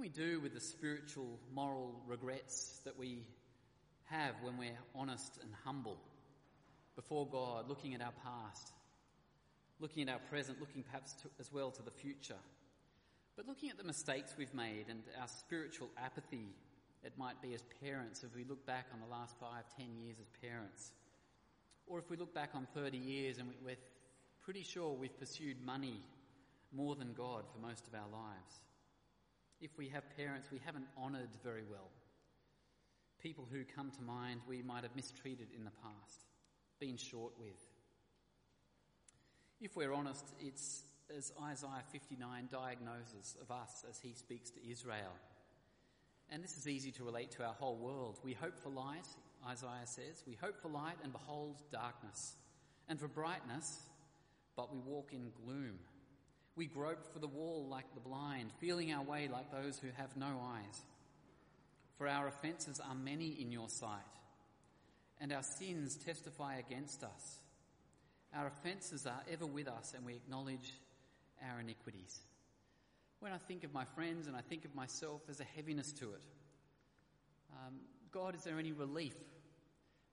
can we do with the spiritual, moral regrets that we have when we're honest and humble before God, looking at our past, looking at our present, looking perhaps to, as well to the future, but looking at the mistakes we've made and our spiritual apathy it might be as parents if we look back on the last five, ten years as parents. Or if we look back on 30 years and we're pretty sure we've pursued money more than God for most of our lives. If we have parents we haven't honoured very well, people who come to mind we might have mistreated in the past, been short with. If we're honest, it's as Isaiah 59 diagnoses of us as he speaks to Israel. And this is easy to relate to our whole world. We hope for light, Isaiah says. We hope for light and behold darkness. And for brightness, but we walk in gloom. We grope for the wall like the blind, feeling our way like those who have no eyes. For our offences are many in your sight, and our sins testify against us. Our offences are ever with us, and we acknowledge our iniquities. When I think of my friends and I think of myself, there's a heaviness to it. Um, God, is there any relief?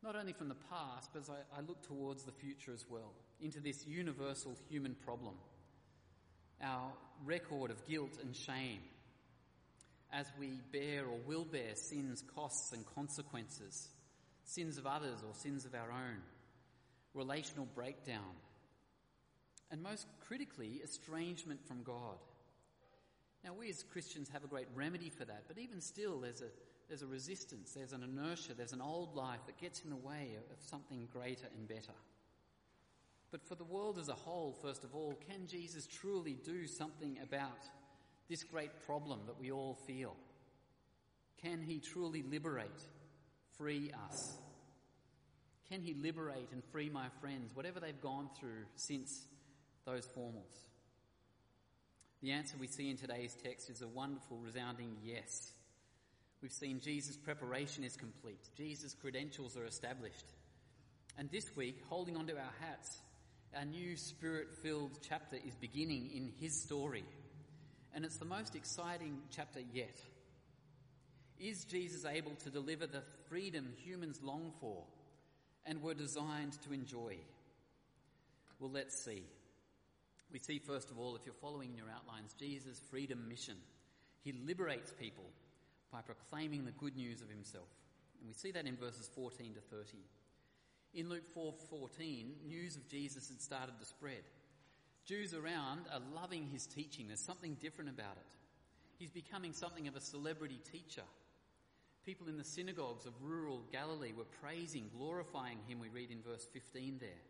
Not only from the past, but as I, I look towards the future as well, into this universal human problem our record of guilt and shame as we bear or will bear sins, costs and consequences, sins of others or sins of our own, relational breakdown, and most critically, estrangement from God. Now, we as Christians have a great remedy for that, but even still, there's a, there's a resistance, there's an inertia, there's an old life that gets in the way of something greater and better. But for the world as a whole, first of all, can Jesus truly do something about this great problem that we all feel? Can he truly liberate, free us? Can he liberate and free my friends, whatever they've gone through since those formals? The answer we see in today's text is a wonderful, resounding yes. We've seen Jesus' preparation is complete. Jesus' credentials are established. And this week, holding onto our hats, our new spirit filled chapter is beginning in his story. And it's the most exciting chapter yet. Is Jesus able to deliver the freedom humans long for and were designed to enjoy? Well, let's see. We see, first of all, if you're following in your outlines, Jesus' freedom mission. He liberates people by proclaiming the good news of himself. And we see that in verses 14 to 30. In Luke 4:14, news of Jesus had started to spread. Jews around are loving his teaching. There's something different about it. He's becoming something of a celebrity teacher. People in the synagogues of rural Galilee were praising, glorifying him, we read in verse 15 there.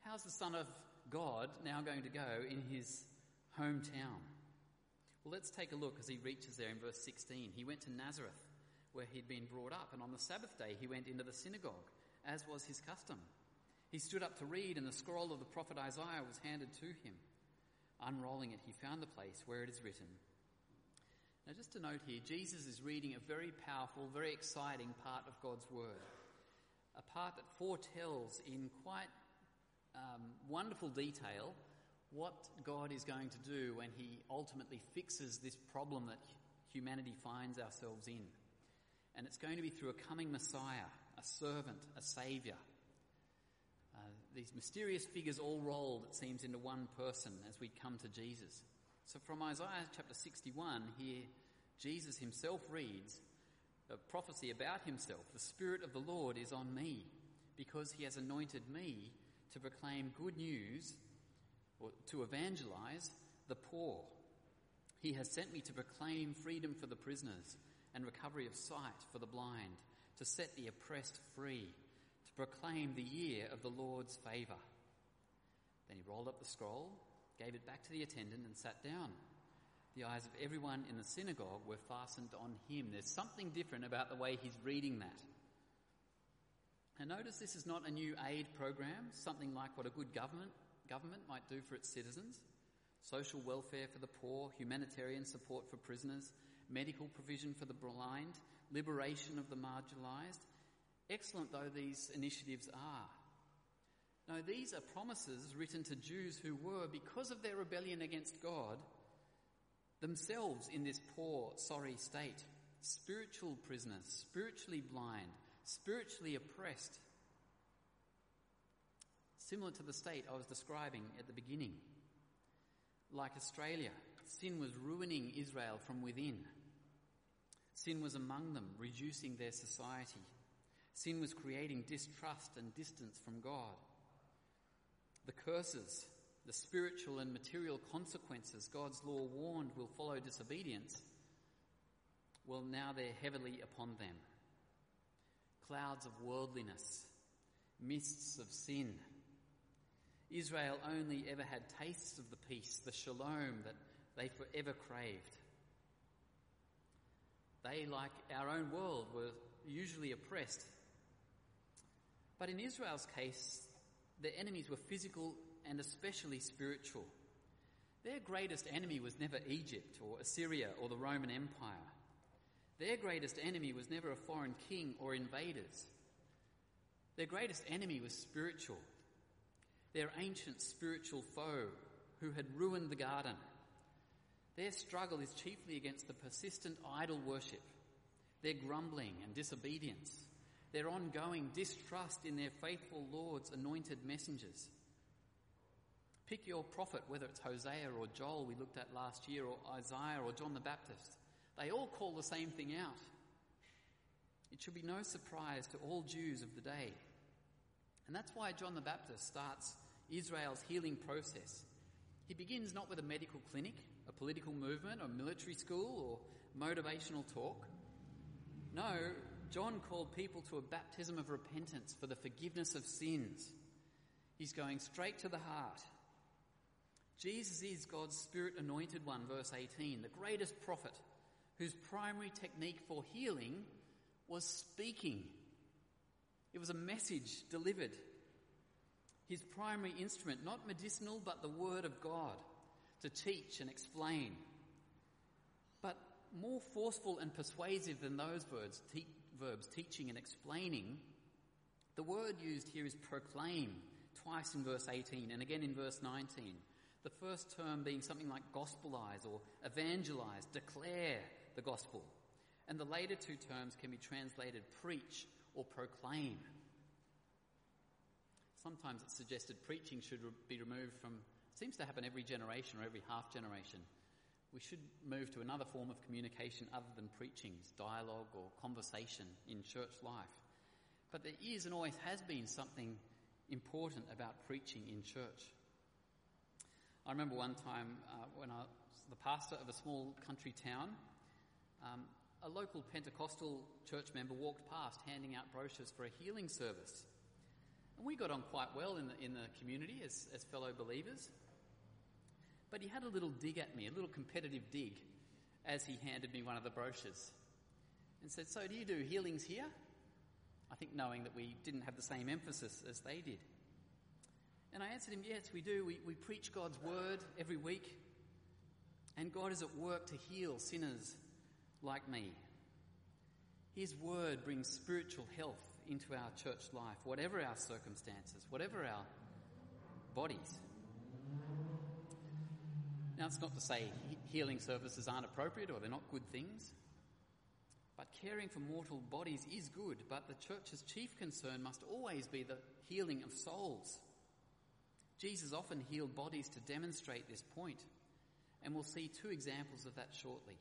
How's the Son of God now going to go in his hometown? Well, let's take a look as he reaches there in verse 16. He went to Nazareth, where he'd been brought up, and on the Sabbath day he went into the synagogue as was his custom. He stood up to read, and the scroll of the prophet Isaiah was handed to him. Unrolling it, he found the place where it is written. Now, just to note here, Jesus is reading a very powerful, very exciting part of God's Word. A part that foretells in quite um, wonderful detail what God is going to do when He ultimately fixes this problem that humanity finds ourselves in. And it's going to be through a coming Messiah, a servant, a saviour. Uh, these mysterious figures all rolled, it seems, into one person as we come to Jesus. So from Isaiah chapter 61, here Jesus himself reads a prophecy about himself. The Spirit of the Lord is on me because he has anointed me to proclaim good news or to evangelize the poor. He has sent me to proclaim freedom for the prisoners and recovery of sight for the blind, to set the oppressed free, to proclaim the year of the Lord's favour. Then he rolled up the scroll, gave it back to the attendant, and sat down. The eyes of everyone in the synagogue were fastened on him. There's something different about the way he's reading that. And notice this is not a new aid program, something like what a good government, government might do for its citizens. Social welfare for the poor, humanitarian support for prisoners, medical provision for the blind, liberation of the marginalised. Excellent though these initiatives are. No, these are promises written to Jews who were, because of their rebellion against God, themselves in this poor, sorry state, spiritual prisoners, spiritually blind, spiritually oppressed, similar to the state I was describing at the beginning. Like Australia, sin was ruining Israel from within. Sin was among them, reducing their society. Sin was creating distrust and distance from God. The curses, the spiritual and material consequences God's law warned will follow disobedience, well, now they're heavily upon them. Clouds of worldliness, mists of sin. Israel only ever had tastes of the peace, the shalom that they forever craved. They, like our own world, were usually oppressed. But in Israel's case, their enemies were physical and especially spiritual. Their greatest enemy was never Egypt or Assyria or the Roman Empire. Their greatest enemy was never a foreign king or invaders. Their greatest enemy was spiritual. Their ancient spiritual foe who had ruined the garden. Their struggle is chiefly against the persistent idol worship, their grumbling and disobedience, their ongoing distrust in their faithful Lord's anointed messengers. Pick your prophet, whether it's Hosea or Joel we looked at last year, or Isaiah or John the Baptist. They all call the same thing out. It should be no surprise to all Jews of the day. And that's why John the Baptist starts Israel's healing process. He begins not with a medical clinic, a political movement, a military school, or motivational talk. No, John called people to a baptism of repentance for the forgiveness of sins. He's going straight to the heart. Jesus is God's Spirit anointed one, verse 18, the greatest prophet, whose primary technique for healing was speaking. It was a message delivered. His primary instrument, not medicinal, but the Word of God to teach and explain. But more forceful and persuasive than those words, te- verbs, teaching and explaining, the word used here is proclaim, twice in verse 18 and again in verse 19. The first term being something like gospelize or evangelize, declare the gospel. And the later two terms can be translated preach or proclaim. Sometimes it's suggested preaching should be removed from seems to happen every generation or every half generation. We should move to another form of communication other than preachings, dialogue or conversation in church life. But there is and always has been something important about preaching in church. I remember one time uh, when I was the pastor of a small country town, um, a local Pentecostal church member walked past handing out brochures for a healing service. And we got on quite well in the, in the community as, as fellow believers. But he had a little dig at me, a little competitive dig, as he handed me one of the brochures and said, So, do you do healings here? I think knowing that we didn't have the same emphasis as they did. And I answered him, Yes, we do. We, we preach God's word every week, and God is at work to heal sinners like me. His word brings spiritual health into our church life, whatever our circumstances, whatever our bodies. Now, it's not to say healing services aren't appropriate or they're not good things. But caring for mortal bodies is good, but the church's chief concern must always be the healing of souls. Jesus often healed bodies to demonstrate this point, and we'll see two examples of that shortly.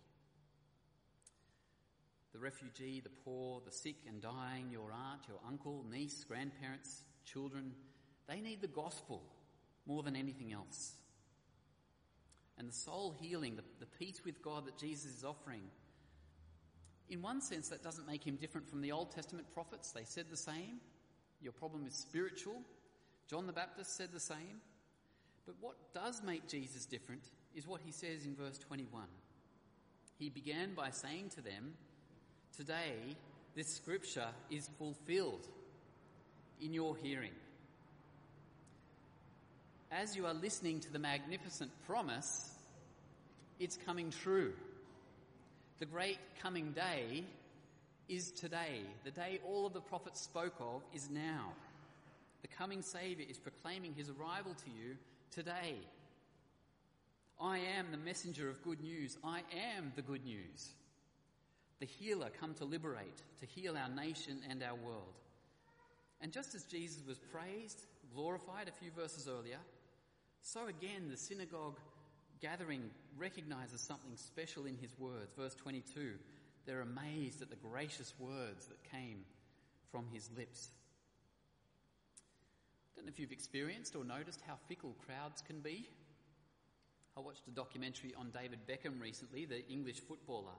The refugee, the poor, the sick and dying, your aunt, your uncle, niece, grandparents, children, they need the gospel more than anything else and the soul healing, the, the peace with God that Jesus is offering. In one sense, that doesn't make him different from the Old Testament prophets. They said the same. Your problem is spiritual. John the Baptist said the same. But what does make Jesus different is what he says in verse 21. He began by saying to them, Today, this scripture is fulfilled in your hearing as you are listening to the magnificent promise, it's coming true. The great coming day is today. The day all of the prophets spoke of is now. The coming Saviour is proclaiming his arrival to you today. I am the messenger of good news. I am the good news. The healer come to liberate, to heal our nation and our world. And just as Jesus was praised, glorified a few verses earlier, so again the synagogue gathering recognizes something special in his words. Verse 22 they're amazed at the gracious words that came from his lips. I don't know if you've experienced or noticed how fickle crowds can be. I watched a documentary on David Beckham recently, the English footballer,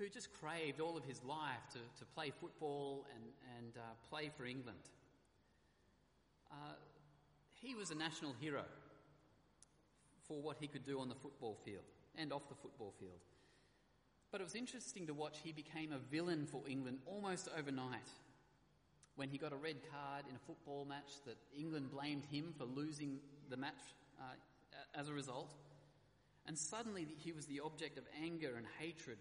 who just craved all of his life to, to play football and, and uh, play for England. Uh, he was a national hero for what he could do on the football field and off the football field. But it was interesting to watch he became a villain for England almost overnight. When he got a red card in a football match that England blamed him for losing the match uh, as a result. And suddenly he was the object of anger and hatred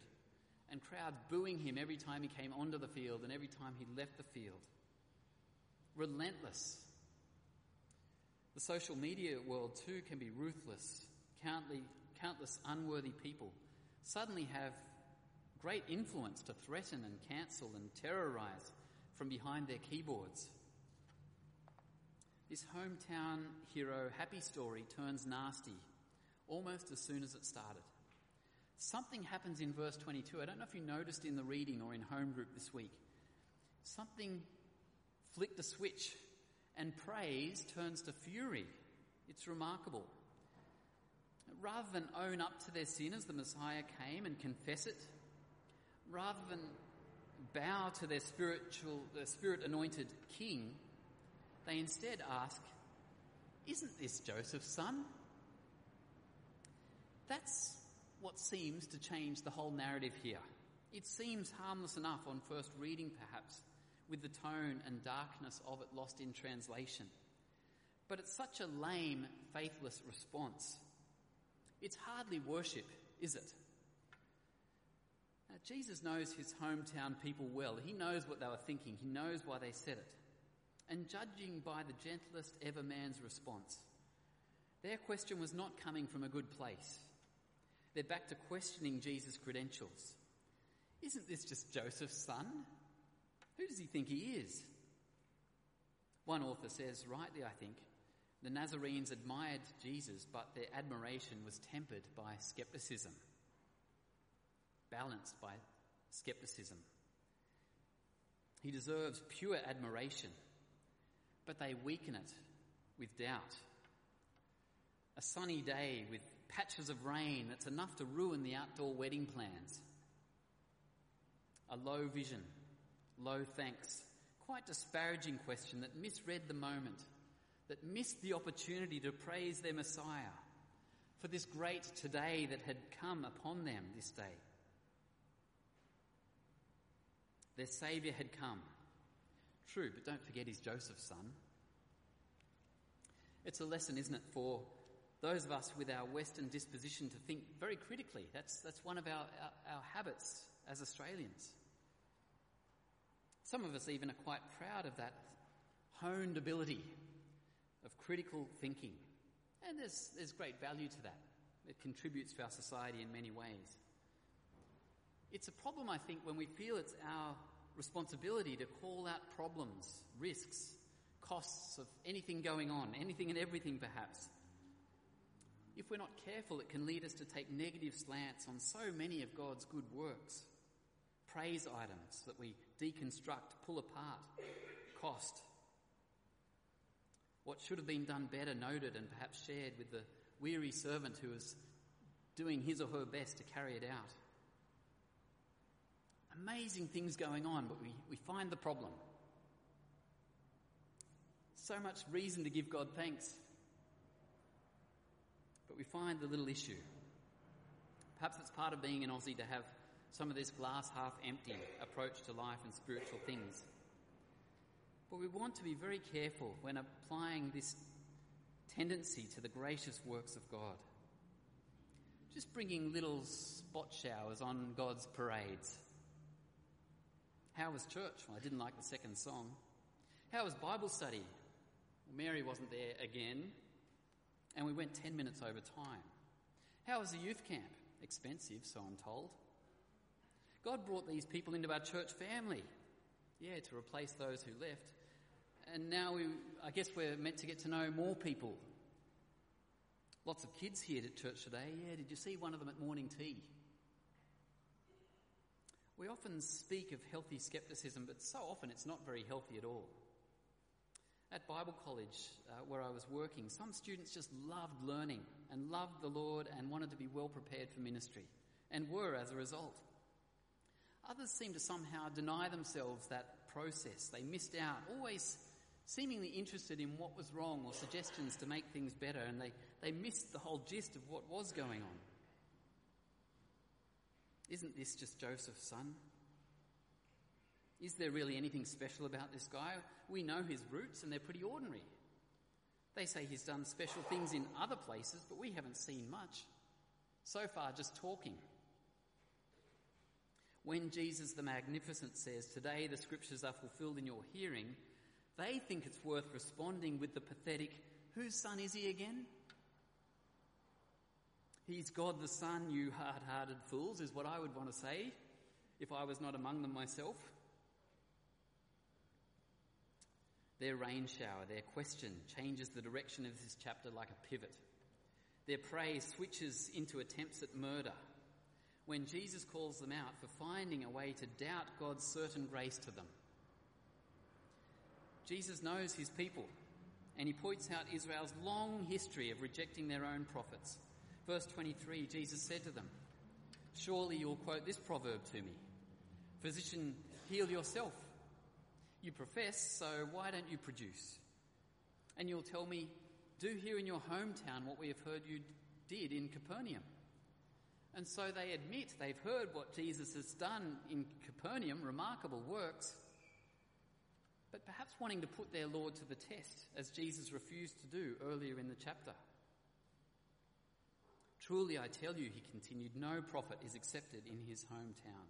and crowds booing him every time he came onto the field and every time he left the field. Relentless. The social media world too can be ruthless. Countless unworthy people suddenly have great influence to threaten and cancel and terrorize from behind their keyboards. This hometown hero happy story turns nasty almost as soon as it started. Something happens in verse 22. I don't know if you noticed in the reading or in home group this week. Something flicked a switch and praise turns to fury. It's remarkable. Rather than own up to their sin as the Messiah came and confess it, rather than bow to their spiritual, their spirit anointed king, they instead ask, Isn't this Joseph's son? That's what seems to change the whole narrative here. It seems harmless enough on first reading, perhaps, with the tone and darkness of it lost in translation. But it's such a lame, faithless response. It's hardly worship, is it? Now, Jesus knows his hometown people well. He knows what they were thinking. He knows why they said it. And judging by the gentlest ever man's response, their question was not coming from a good place. They're back to questioning Jesus' credentials. Isn't this just Joseph's son? Who does he think he is? One author says, rightly, I think, the Nazarenes admired Jesus, but their admiration was tempered by skepticism balanced by skepticism. He deserves pure admiration, but they weaken it with doubt. A sunny day with patches of rain that's enough to ruin the outdoor wedding plans. A low vision, low thanks, quite disparaging question that misread the moment, that missed the opportunity to praise their Messiah for this great today that had come upon them this day. Their Saviour had come. True, but don't forget he's Joseph's son. It's a lesson, isn't it, for those of us with our Western disposition to think very critically. That's, that's one of our, our, our habits as Australians. Some of us even are quite proud of that honed ability of critical thinking. And there's, there's great value to that. It contributes to our society in many ways. It's a problem, I think, when we feel it's our responsibility to call out problems, risks, costs of anything going on, anything and everything perhaps. If we're not careful, it can lead us to take negative slants on so many of God's good works. Praise items that we deconstruct, pull apart, cost. What should have been done better noted and perhaps shared with the weary servant who is doing his or her best to carry it out amazing things going on, but we, we find the problem. So much reason to give God thanks, but we find the little issue. Perhaps it's part of being an Aussie to have some of this glass half empty approach to life and spiritual things. But we want to be very careful when applying this tendency to the gracious works of God. Just bringing little spot showers on God's parades how was church? Well, I didn't like the second song. How was Bible study? Well, Mary wasn't there again, and we went 10 minutes over time. How was the youth camp? Expensive, so I'm told. God brought these people into our church family. Yeah, to replace those who left. And now we, I guess we're meant to get to know more people. Lots of kids here at church today. Yeah, did you see one of them at morning tea? We often speak of healthy skepticism, but so often it's not very healthy at all. At Bible college, uh, where I was working, some students just loved learning and loved the Lord and wanted to be well prepared for ministry, and were as a result. Others seemed to somehow deny themselves that process. They missed out, always seemingly interested in what was wrong or suggestions to make things better, and they, they missed the whole gist of what was going on. Isn't this just Joseph's son? Is there really anything special about this guy? We know his roots and they're pretty ordinary. They say he's done special things in other places, but we haven't seen much. So far, just talking. When Jesus the Magnificent says, Today the scriptures are fulfilled in your hearing, they think it's worth responding with the pathetic, Whose son is he again? He's God the Son, you hard hearted fools, is what I would want to say if I was not among them myself. Their rain shower, their question changes the direction of this chapter like a pivot. Their praise switches into attempts at murder when Jesus calls them out for finding a way to doubt God's certain grace to them. Jesus knows his people, and he points out Israel's long history of rejecting their own prophets. Verse 23 Jesus said to them, Surely you'll quote this proverb to me Physician, heal yourself. You profess, so why don't you produce? And you'll tell me, Do here in your hometown what we have heard you did in Capernaum. And so they admit they've heard what Jesus has done in Capernaum, remarkable works, but perhaps wanting to put their Lord to the test, as Jesus refused to do earlier in the chapter. Truly, I tell you, he continued, no prophet is accepted in his hometown.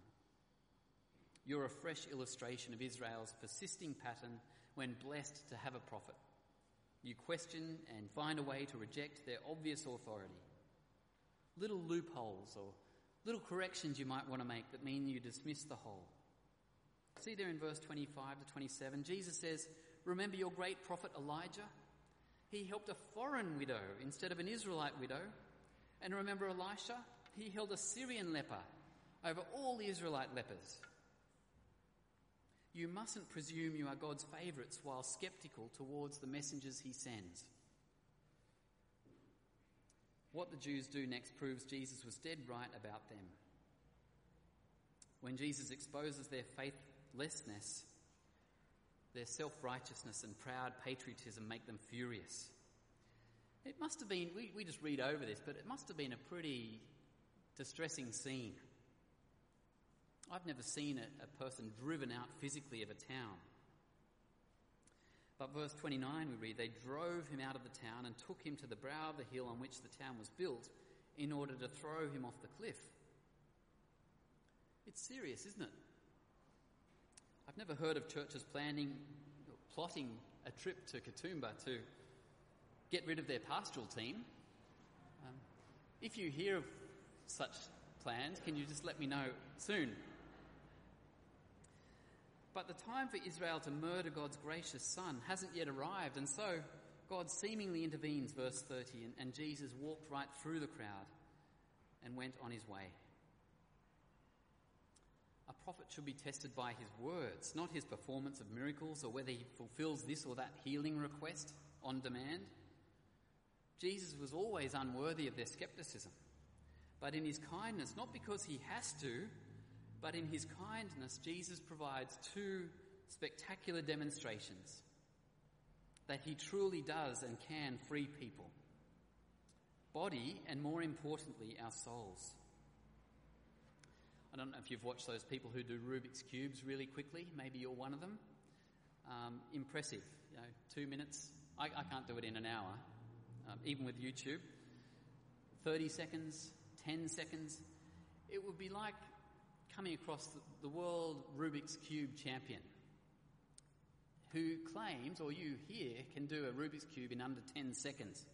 You're a fresh illustration of Israel's persisting pattern when blessed to have a prophet. You question and find a way to reject their obvious authority. Little loopholes or little corrections you might want to make that mean you dismiss the whole. See there in verse 25 to 27, Jesus says, Remember your great prophet Elijah? He helped a foreign widow instead of an Israelite widow. And remember Elisha? He held a Syrian leper over all the Israelite lepers. You mustn't presume you are God's favourites while sceptical towards the messengers he sends. What the Jews do next proves Jesus was dead right about them. When Jesus exposes their faithlessness, their self righteousness and proud patriotism make them furious. It must have been, we, we just read over this, but it must have been a pretty distressing scene. I've never seen a, a person driven out physically of a town. But verse 29 we read, they drove him out of the town and took him to the brow of the hill on which the town was built in order to throw him off the cliff. It's serious, isn't it? I've never heard of churches planning, plotting a trip to Katoomba to get rid of their pastoral team. Um, if you hear of such plans, can you just let me know soon? But the time for Israel to murder God's gracious Son hasn't yet arrived, and so God seemingly intervenes, verse 30, and, and Jesus walked right through the crowd and went on his way. A prophet should be tested by his words, not his performance of miracles or whether he fulfills this or that healing request on demand. Jesus was always unworthy of their skepticism, but in his kindness, not because he has to, but in his kindness, Jesus provides two spectacular demonstrations that he truly does and can free people body, and more importantly, our souls. I don't know if you've watched those people who do Rubik's Cubes really quickly. Maybe you're one of them. Um, impressive. You know, two minutes. I, I, can't do it in an hour, um, even with YouTube. 30 seconds, 10 seconds. It would be like coming across the, world Rubik's Cube champion who claims, or you here, can do a Rubik's Cube in under 10 seconds.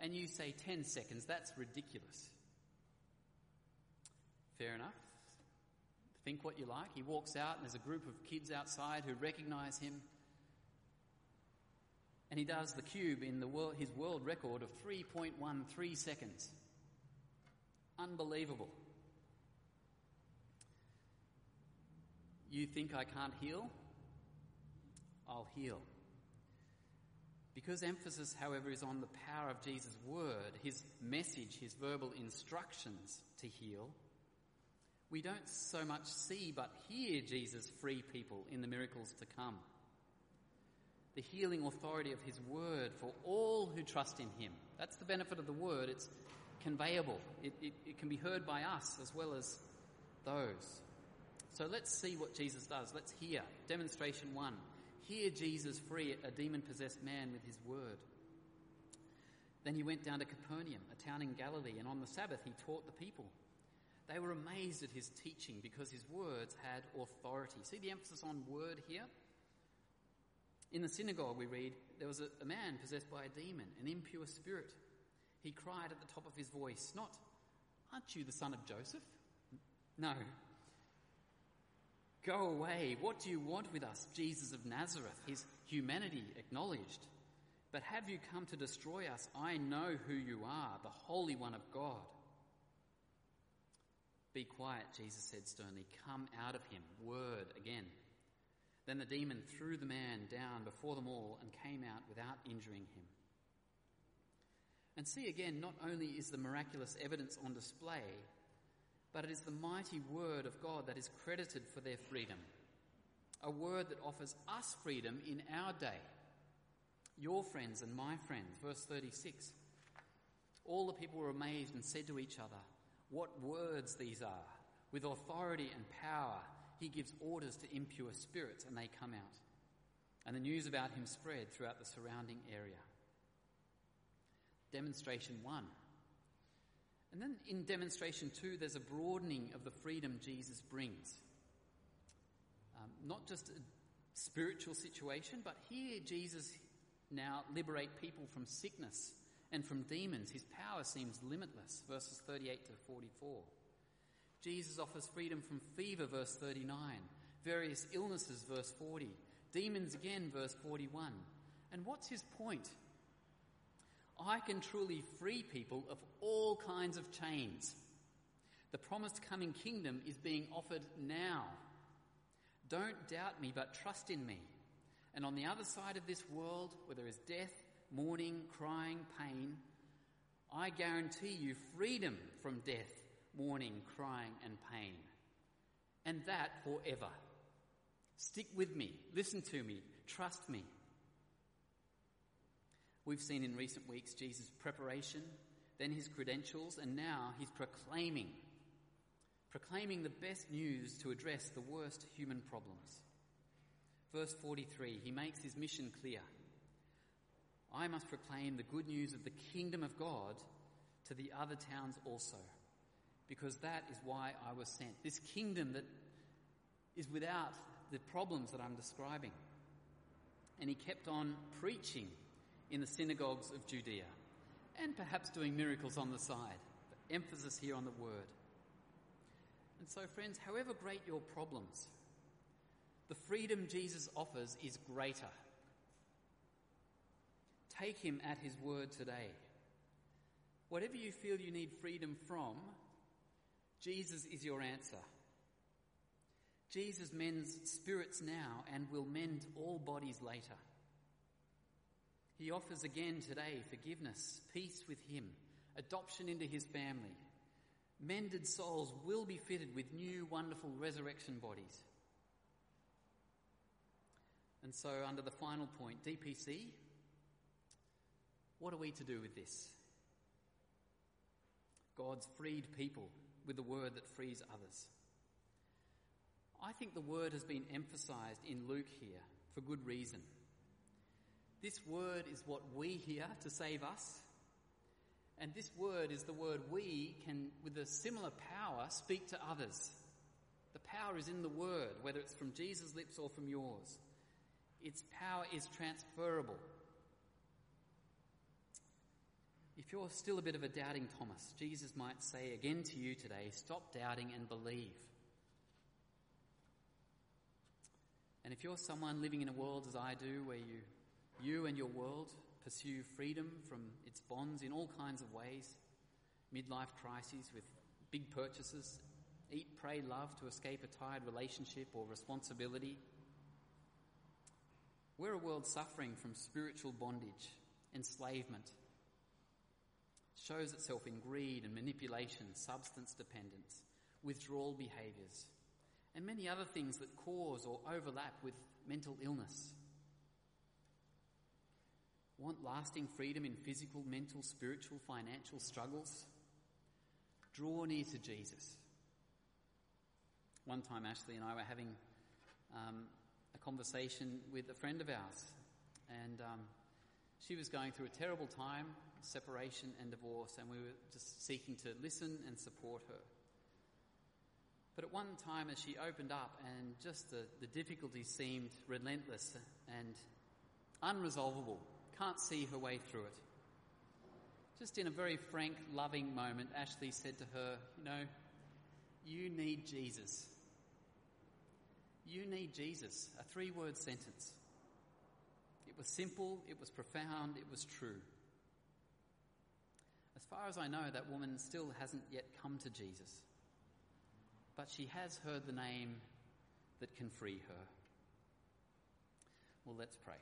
And you say 10 seconds, that's ridiculous. Fair enough. Think what you like. He walks out, and there's a group of kids outside who recognize him. And he does the cube in the world, his world record of 3.13 seconds. Unbelievable. You think I can't heal? I'll heal. Because emphasis, however, is on the power of Jesus' word, his message, his verbal instructions to heal, we don't so much see but hear Jesus free people in the miracles to come. The healing authority of his word for all who trust in him. That's the benefit of the word. It's conveyable. It, it, it can be heard by us as well as those. So let's see what Jesus does. Let's hear. Demonstration one. Hear Jesus free a demon possessed man with his word. Then he went down to Capernaum, a town in Galilee, and on the Sabbath he taught the people. They were amazed at his teaching because his words had authority. See the emphasis on word here? In the synagogue, we read, there was a, a man possessed by a demon, an impure spirit. He cried at the top of his voice, Not, aren't you the son of Joseph? No. Go away. What do you want with us, Jesus of Nazareth? His humanity acknowledged. But have you come to destroy us? I know who you are, the Holy One of God. Be quiet, Jesus said sternly. Come out of him. Word again. Then the demon threw the man down before them all and came out without injuring him. And see again, not only is the miraculous evidence on display, but it is the mighty word of God that is credited for their freedom. A word that offers us freedom in our day. Your friends and my friends. Verse 36. All the people were amazed and said to each other, what words these are. With authority and power, he gives orders to impure spirits and they come out. And the news about him spread throughout the surrounding area. Demonstration one. And then in demonstration two, there's a broadening of the freedom Jesus brings. Um, not just a spiritual situation, but here Jesus now liberate people from sickness and from demons. His power seems limitless, verses 38 to 44. Jesus offers freedom from fever, verse 39, various illnesses, verse 40, demons again, verse 41. And what's his point? I can truly free people of all kinds of chains. The promised coming kingdom is being offered now. Don't doubt me, but trust in me. And on the other side of this world, where there is death, mourning, crying, pain, I guarantee you freedom from death, mourning, crying, and pain. And that forever. Stick with me, listen to me, trust me. We've seen in recent weeks Jesus' preparation, then his credentials, and now he's proclaiming, proclaiming the best news to address the worst human problems. Verse 43, he makes his mission clear. I must proclaim the good news of the kingdom of God to the other towns also, because that is why I was sent. This kingdom that is without the problems that I'm describing. And he kept on preaching in the synagogues of Judea and perhaps doing miracles on the side. But emphasis here on the word. And so, friends, however great your problems, the freedom Jesus offers is greater. Take him at his word today. Whatever you feel you need freedom from, Jesus is your answer. Jesus mends spirits now and will mend all bodies later. He offers again today forgiveness, peace with Him, adoption into His family. Mended souls will be fitted with new, wonderful resurrection bodies. And so, under the final point, DPC, what are we to do with this? God's freed people with the word that frees others. I think the word has been emphasized in Luke here for good reason. This word is what we hear to save us. And this word is the word we can, with a similar power, speak to others. The power is in the word, whether it's from Jesus' lips or from yours. Its power is transferable. If you're still a bit of a doubting Thomas, Jesus might say again to you today stop doubting and believe. And if you're someone living in a world as I do, where you, you and your world pursue freedom from its bonds in all kinds of ways, midlife crises with big purchases, eat, pray, love to escape a tired relationship or responsibility. We're a world suffering from spiritual bondage, enslavement. shows itself in greed and manipulation, substance dependence, withdrawal behaviours, and many other things that cause or overlap with mental illness. Want lasting freedom in physical, mental, spiritual, financial struggles? Draw near to Jesus. One time, Ashley and I were having um, a conversation with a friend of ours, and um, she was going through a terrible time separation and divorce, and we were just seeking to listen and support her. But at one time, as she opened up, and just the, the difficulty seemed relentless and unresolvable, can't see her way through it. Just in a very frank, loving moment, Ashley said to her, You know, you need Jesus. You need Jesus. A three word sentence. It was simple, it was profound, it was true. As far as I know, that woman still hasn't yet come to Jesus but she has heard the name that can free her. Well, let's pray.